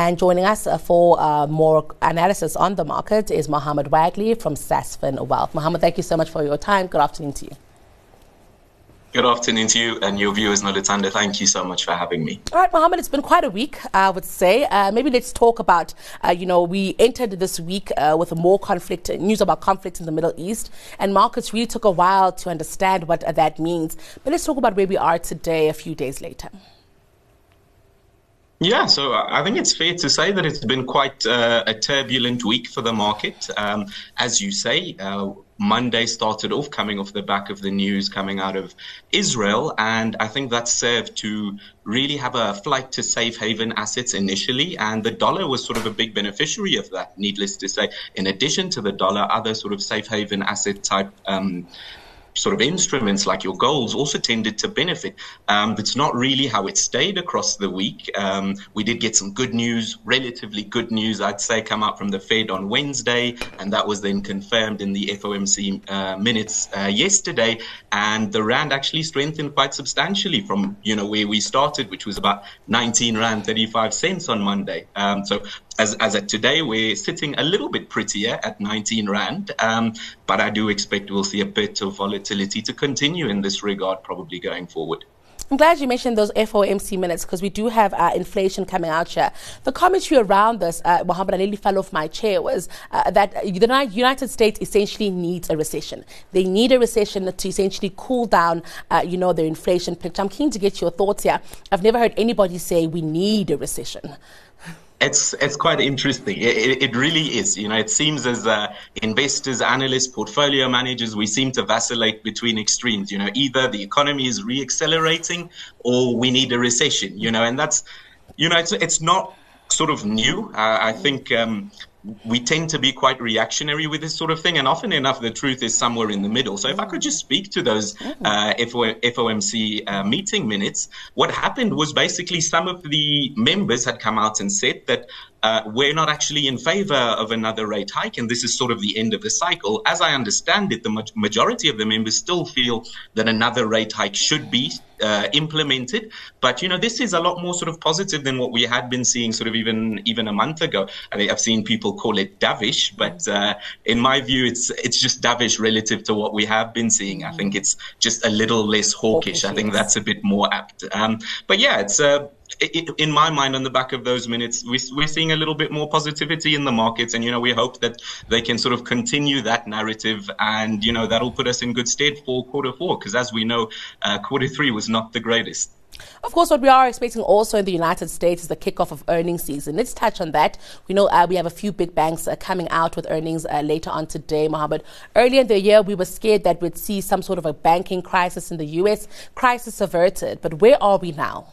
And joining us uh, for uh, more analysis on the market is Muhammed Wagley from Sasfin Wealth. Muhammed, thank you so much for your time. Good afternoon to you. Good afternoon to you and your viewers, Nolitanda. Thank you so much for having me. All right, Muhammed, it's been quite a week, I would say. Uh, maybe let's talk about, uh, you know, we entered this week uh, with more conflict, news about conflict in the Middle East, and markets really took a while to understand what that means. But let's talk about where we are today, a few days later. Yeah, so I think it's fair to say that it's been quite uh, a turbulent week for the market. Um, as you say, uh, Monday started off coming off the back of the news coming out of Israel. And I think that served to really have a flight to safe haven assets initially. And the dollar was sort of a big beneficiary of that, needless to say. In addition to the dollar, other sort of safe haven asset type um, sort of instruments like your goals also tended to benefit. Um, that's not really how it stayed across the week. Um, we did get some good news, relatively good news, I'd say, come out from the Fed on Wednesday, and that was then confirmed in the FOMC uh, minutes uh, yesterday. And the rand actually strengthened quite substantially from you know where we started, which was about 19 rand 35 cents on Monday. Um, so as, as of today, we're sitting a little bit prettier at 19 Rand, um, but I do expect we'll see a bit of volatility to continue in this regard probably going forward. I'm glad you mentioned those FOMC minutes because we do have uh, inflation coming out here. The commentary around this, uh, Muhammed, nearly fell off my chair, was uh, that the United States essentially needs a recession. They need a recession to essentially cool down, uh, you know, their inflation picture. I'm keen to get your thoughts here. I've never heard anybody say we need a recession. It's it's quite interesting. It, it really is. You know, it seems as uh, investors, analysts, portfolio managers, we seem to vacillate between extremes. You know, either the economy is reaccelerating or we need a recession. You know, and that's you know, it's it's not sort of new. Uh, I think um, we tend to be quite reactionary with this sort of thing, and often enough, the truth is somewhere in the middle. So, if I could just speak to those uh, FOMC uh, meeting minutes, what happened was basically some of the members had come out and said that uh, we're not actually in favor of another rate hike, and this is sort of the end of the cycle. As I understand it, the ma- majority of the members still feel that another rate hike should be uh, implemented. But you know, this is a lot more sort of positive than what we had been seeing, sort of even even a month ago. I mean, I've seen people call it dovish, but uh, in my view, it's it's just dovish relative to what we have been seeing. I think it's just a little less hawkish. I think that's a bit more apt. Um, but yeah, it's. Uh, in my mind, on the back of those minutes, we're seeing a little bit more positivity in the markets, and you know we hope that they can sort of continue that narrative, and you know that'll put us in good stead for quarter four, because as we know, uh, quarter three was not the greatest. Of course, what we are expecting also in the United States is the kickoff of earnings season. Let's touch on that. We know uh, we have a few big banks uh, coming out with earnings uh, later on today, Muhammed. Earlier in the year, we were scared that we'd see some sort of a banking crisis in the U.S. Crisis averted, but where are we now?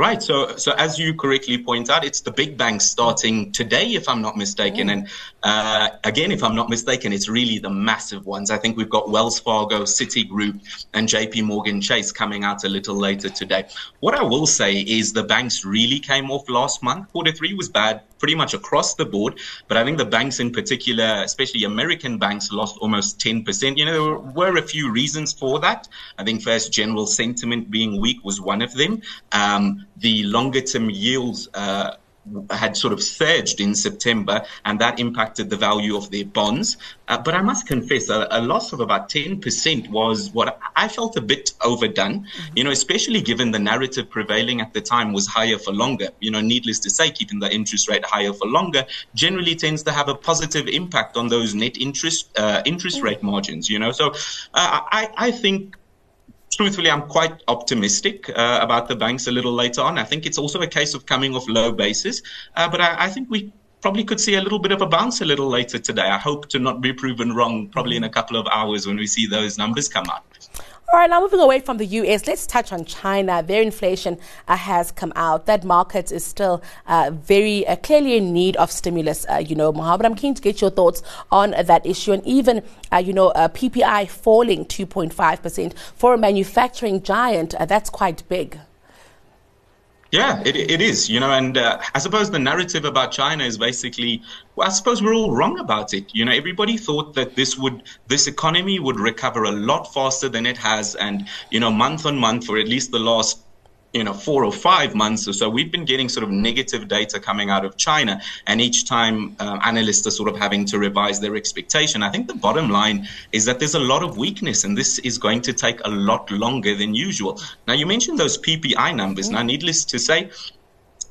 Right. So, so as you correctly point out, it's the big banks starting today, if I'm not mistaken. Mm. And uh, again, if I'm not mistaken, it's really the massive ones. I think we've got Wells Fargo, Citigroup, and JP Morgan Chase coming out a little later today. What I will say is the banks really came off last month. Quarter three was bad pretty much across the board. But I think the banks in particular, especially American banks, lost almost 10%. You know, there were a few reasons for that. I think first, general sentiment being weak was one of them. Um, the longer term yields uh, had sort of surged in September, and that impacted the value of their bonds. Uh, but I must confess, a, a, loss of about 10% was what I felt a bit overdone, mm-hmm. you know, especially given the narrative prevailing at the time was higher for longer. You know, needless to say, keeping the interest rate higher for longer generally tends to have a positive impact on those net interest uh, interest mm-hmm. rate margins, you know. So uh, I, I think truthfully, I'm quite optimistic uh, about the banks a little later on. I think it's also a case of coming off low bases, uh, but I, I, think we probably could see a little bit of a bounce a little later today. I hope to not be proven wrong probably in a couple of hours when we see those numbers come out. All right, now moving away from the US, let's touch on China. Their inflation uh, has come out. That market is still uh, very uh, clearly in need of stimulus, uh, you know, Muhammed. I'm keen to get your thoughts on that issue. And even, uh, you know, uh, PPI falling 2.5% for a manufacturing giant, that's quite big. Yeah, it, it is, you know, and uh, I suppose the narrative about China is basically, well, I suppose we're all wrong about it. You know, everybody thought that this would, this economy would recover a lot faster than it has. And, you know, month on month for at least the last you know four or five months or so we've been getting sort of negative data coming out of china and each time um, analysts are sort of having to revise their expectation. I think the bottom line is that there's a lot of weakness and this is going to take a lot longer than usual. Now you mentioned those ppi numbers. Now needless to say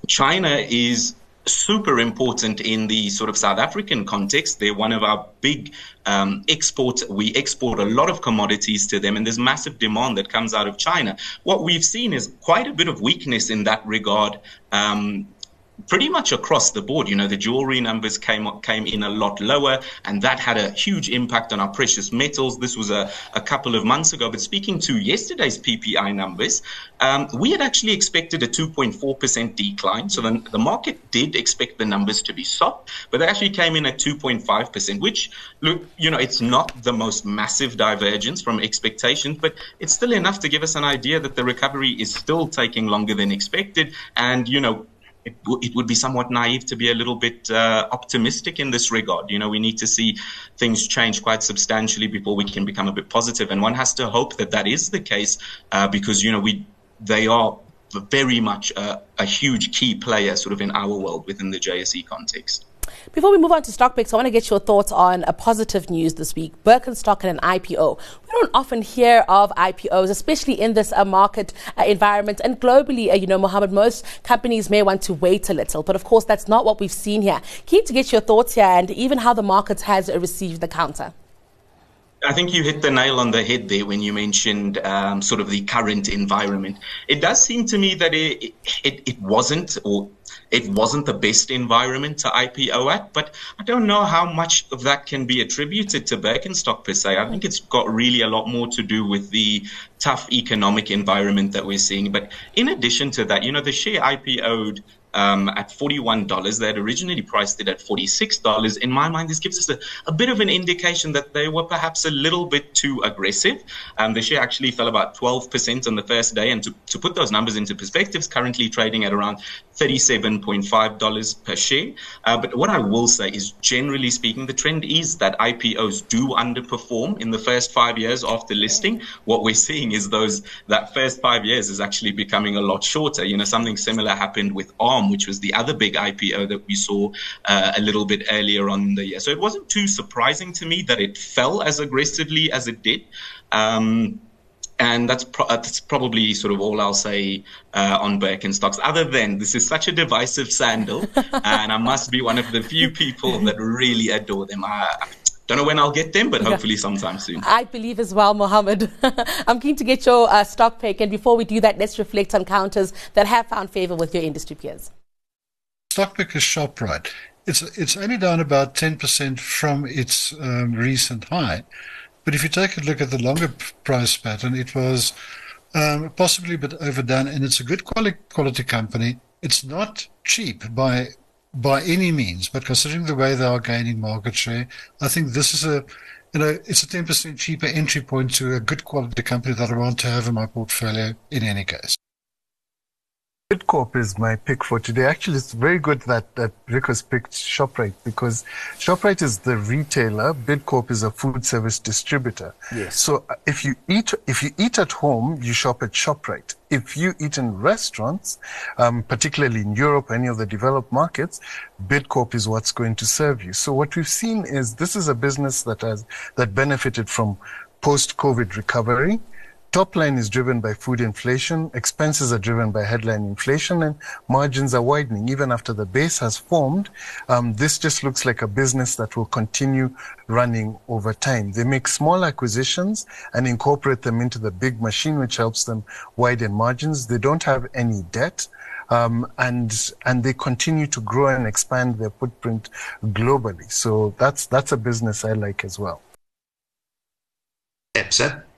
china is super important in the sort of South African context. They're one of our big um, exports. We export a lot of commodities to them, and there's massive demand that comes out of China. What we've seen is quite a bit of weakness in that regard. Um, pretty much across the board. You know, the jewelry numbers came came in a lot lower, and that had a huge impact on our precious metals. This was a, a couple of months ago. But speaking to yesterday's PPI numbers, um, we had actually expected a 2.4% decline. So the, the market did expect the numbers to be soft, but they actually came in at 2.5%, which, look, you know, it's not the most massive divergence from expectations, but it's still enough to give us an idea that the recovery is still taking longer than expected. And, you know, it, it would be somewhat naive to be a little bit uh, optimistic in this regard. You know, we need to see things change quite substantially before we can become a bit positive. positive, and one has to hope that that is the case uh, because you know we they are very much a, a huge key player sort of in our world within the JSE context. Before we move on to stock picks, I want to get your thoughts on a positive news this week Birkenstock and an IPO. We don't often hear of IPOs, especially in this uh, market uh, environment. And globally, uh, you know, Muhammed, most companies may want to wait a little. But of course, that's not what we've seen here. Keen to get your thoughts here and even how the market has received the counter. I think you hit the nail on the head there when you mentioned um, sort of the current environment. It does seem to me that it, it, it wasn't, or it wasn't the best environment to IPO at, but I don't know how much of that can be attributed to Birkenstock per se. I think it's got really a lot more to do with the tough economic environment that we're seeing. But in addition to that, you know, the share IPO'd um, at $41. They had originally priced it at $46. In my mind, this gives us a, a, bit of an indication that they were perhaps a little bit too aggressive. Um, the share actually fell about 12% on the first day. And to, to put those numbers into perspective, it's currently trading at around $37.5 per share. Uh, but what I will say is, generally speaking, the trend is that IPOs do underperform in the first five years after listing. What we're seeing is those that first five years is actually becoming a lot shorter. You know, something similar happened with ARM, which was the other big IPO that we saw uh, a little bit earlier on in the year. So it wasn't too surprising to me that it fell as aggressively as it did. Um, and that's, pro- that's probably sort of all I'll say uh, on Birkenstocks. Other than this is such a divisive sandal, and I must be one of the few people that really adore them. I, don't know when I'll get them, but hopefully sometime soon. I believe as well, Muhammed. I'm keen to get your uh, stock pick, and before we do that, let's reflect on counters that have found favor with your industry peers. Stock pick is Shoprite. It's it's only down about 10% from its um, recent high. But if you take a look at the longer price pattern, it was um, possibly a bit overdone, and it's a good quality quality company. It's not cheap by by any means, but considering the way they are gaining market share, I think this is a you know it's a ten percent cheaper entry point to a good quality company that I want to have in my portfolio in any case. Bidcorp is my pick for today. Actually, it's very good that, that Rick has picked ShopRite because ShopRite is the retailer. Bidcorp is a food service distributor. Yes. So uh, if you eat, if you eat at home, you shop at ShopRite. If you eat in restaurants, um, particularly in Europe, any of the developed markets, Bidcorp is what's going to serve you. So what we've seen is this is a business that has, that benefited from post-COVID recovery. Top line is driven by food inflation, expenses are driven by headline inflation, and margins are widening. Even after the base has formed, um, this just looks like a business that will continue running over time. They make small acquisitions and incorporate them into the big machine, which helps them widen margins. They don't have any debt. Um, and and they continue to grow and expand their footprint globally. So that's that's a business I like as well. ABSA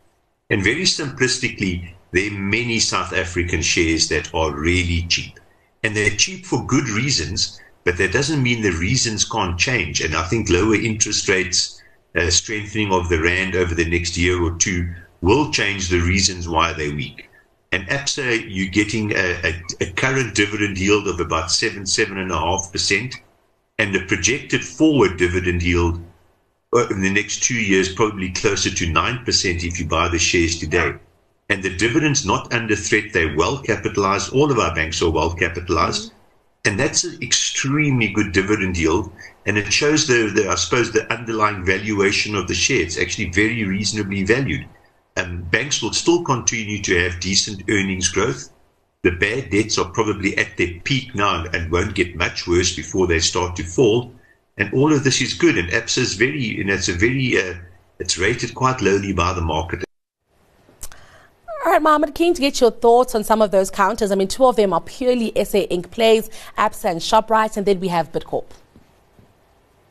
and very simplistically, there are many South African shares that are really cheap. And they're cheap for good reasons, but that doesn't mean the reasons can't change. And I think lower interest rates, uh, strengthening of the Rand over the next year or two will change the reasons why they're weak. And ABSA, you're getting a, a, a current dividend yield of about 7, 7.5%, and the projected forward dividend yield Uh, in the next two years, probably closer to 9% if you buy the shares today. and the dividend's not under threat. They're well capitalized. All of our banks are well capitalized. Mm-hmm. And that's an extremely good dividend yield. And it shows the, the, I suppose, the underlying valuation of the share. It's actually very reasonably valued. And banks will still continue to have decent earnings growth. The bad debts are probably at their peak now and won't get much worse before they start to fall. And all of this is good. And ABSA is very, you know, it's a very, uh, it's rated quite lowly by the market. All right, Muhammed, keen to get your thoughts on some of those counters. I mean, two of them are purely SA Inc. plays, ABSA and ShopRite, and then we have Bidcorp.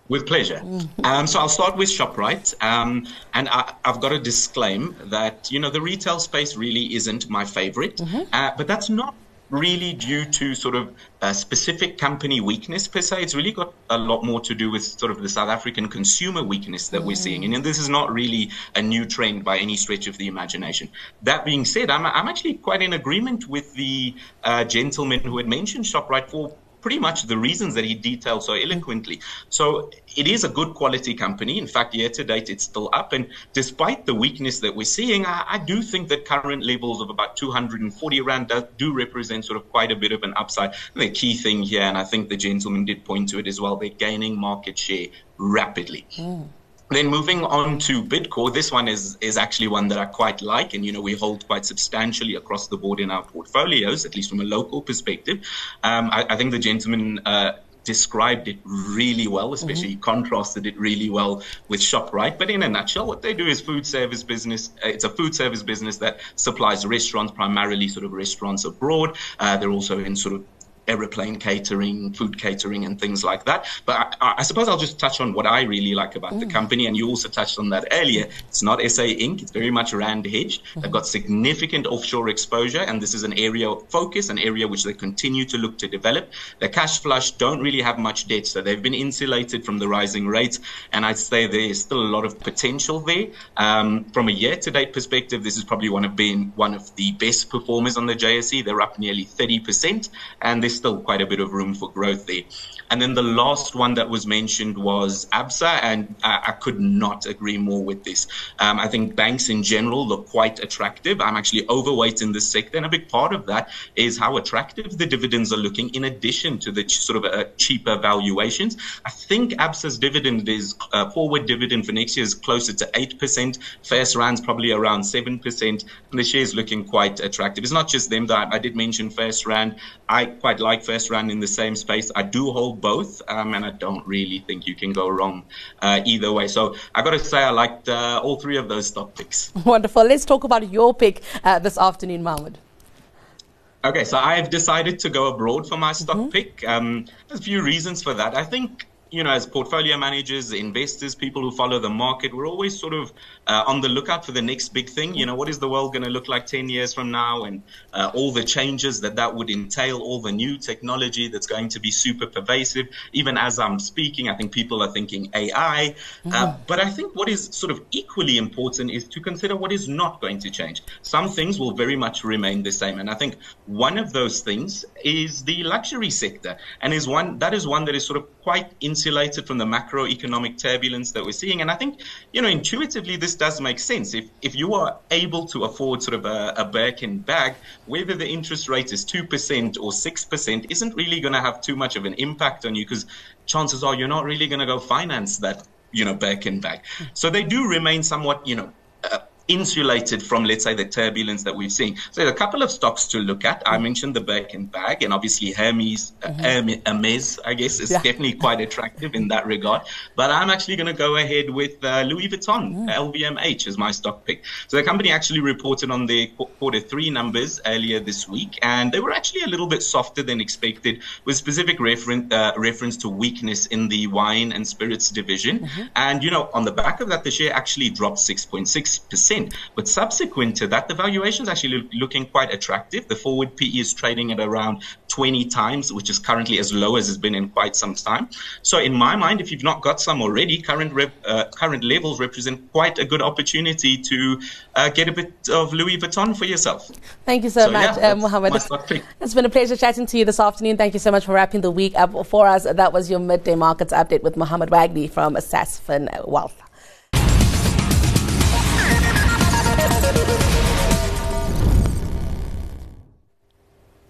With pleasure. Mm-hmm. Um, so I'll start with ShopRite. Um, and I, have got to disclaim that, you know, the retail space really isn't my favorite. Mm-hmm. Uh, but that's not really due to sort of a specific company weakness per se. It's really got a lot more to do with sort of the South African consumer weakness that mm. we're seeing. And this is not really a new trend by any stretch of the imagination. That being said, I'm, I'm actually quite in agreement with the uh, gentleman who had mentioned ShopRite for pretty much the reasons that he detailed so eloquently. So it is a good quality company. In fact, year to date, it's still up. And despite the weakness that we're seeing, I, I do think that current levels of about 240 Rand do, do, represent sort of quite a bit of an upside. And the key thing here, and I think the gentleman did point to it as well, they're gaining market share rapidly. Mm. Then moving on to Bidcorp, this one is is actually one that I quite like, and you know we hold quite substantially across the board in our portfolios, at least from a local perspective. Um, I, I, think the gentleman. Uh, described it really well, especially mm-hmm. contrasted it really well with ShopRite. But in a nutshell, what they do is food service business. Uh, it's a food service business that supplies restaurants, primarily sort of restaurants abroad. Uh, they're also in sort of aeroplane catering, food catering, and things like that. But I, I, suppose I'll just touch on what I really like about mm. the company. And you also touched on that earlier. It's not SA Inc., it's very much Rand hedged. Mm-hmm. They've got significant offshore exposure, and this is an area of focus, an area which they continue to look to develop. Their cash flush don't really have much debt, so they've been insulated from the rising rates. And I'd say there's still a lot of potential there. Um, from a year to date perspective, this is probably one of being one of the best performers on the JSE. They're up nearly 30%, and there's still quite a bit of room for growth there. And then the last one that was mentioned was ABSA, and I, I could not agree more with this. Um, I think banks in general look quite attractive. I'm actually overweight in this sector, and a big part of that is how attractive the dividends are looking, in addition to the ch- sort of uh, cheaper valuations. I think ABSA's dividend is uh, forward dividend for next year is closer to eight percent. FirstRand's probably around seven percent, and the is looking quite attractive. It's not just them that I, I did mention FirstRand. I quite like FirstRand in the same space. I do hold both, um, and I don't really think you can go wrong uh, either way. So I got to say, I liked uh, all three of those stock picks. Wonderful. Let's talk about your pick uh, this afternoon, Muhammed. Okay, so I've decided to go abroad for my stock mm-hmm. pick. Um, there's a few reasons for that. I think you know, as portfolio managers, investors, people who follow the market, we're always sort of uh, on the lookout for the next big thing. You know, what is the world going to look like 10 years from now and uh, all the changes that that would entail, all the new technology that's going to be super pervasive. Even as I'm speaking, I think people are thinking AI. Uh, mm-hmm. but I think what is sort of equally important is to consider what is not going to change. Some things will very much remain the same. And I think one of those things is the luxury sector and is one that is one that is sort of quite insulated from the macroeconomic turbulence that we're seeing. And I think, you know, intuitively this does make sense. If if you are able to afford sort of a, a Birkin bag, whether the interest rate is two percent or six percent isn't really going to have too much of an impact on you because chances are you're not really going to go finance that you know Birkin bag. So they do remain somewhat you know uh, insulated from, let's say, the turbulence that we've seen. So a couple of stocks to look at. I mentioned the Birkin bag, and obviously Hermes, uh, mm-hmm. Hermes, I guess, is yeah. definitely quite attractive in that regard. But I'm actually going to go ahead with uh, Louis Vuitton, mm. LVMH, as my stock pick. So the company actually reported on their quarter three numbers earlier this week, and they were actually a little bit softer than expected, with specific reference uh, reference to weakness in the wine and spirits division. Mm-hmm. And you know, on the back of that, the share actually dropped 6.6 percent. But subsequent to that, the valuation is actually looking quite attractive. The forward PE is trading at around 20 times, which is currently as low as it's been in quite some time. So, in my mind, if you've not got some already, current uh, current levels represent quite a good opportunity to uh, get a bit of Louis Vuitton for yourself. Thank you so, so much, yeah, uh, Muhammed. It's been a pleasure chatting to you this afternoon. Thank you so much for wrapping the week up for us. That was your midday markets update with Muhammed Wagley from Sasfin Wealth.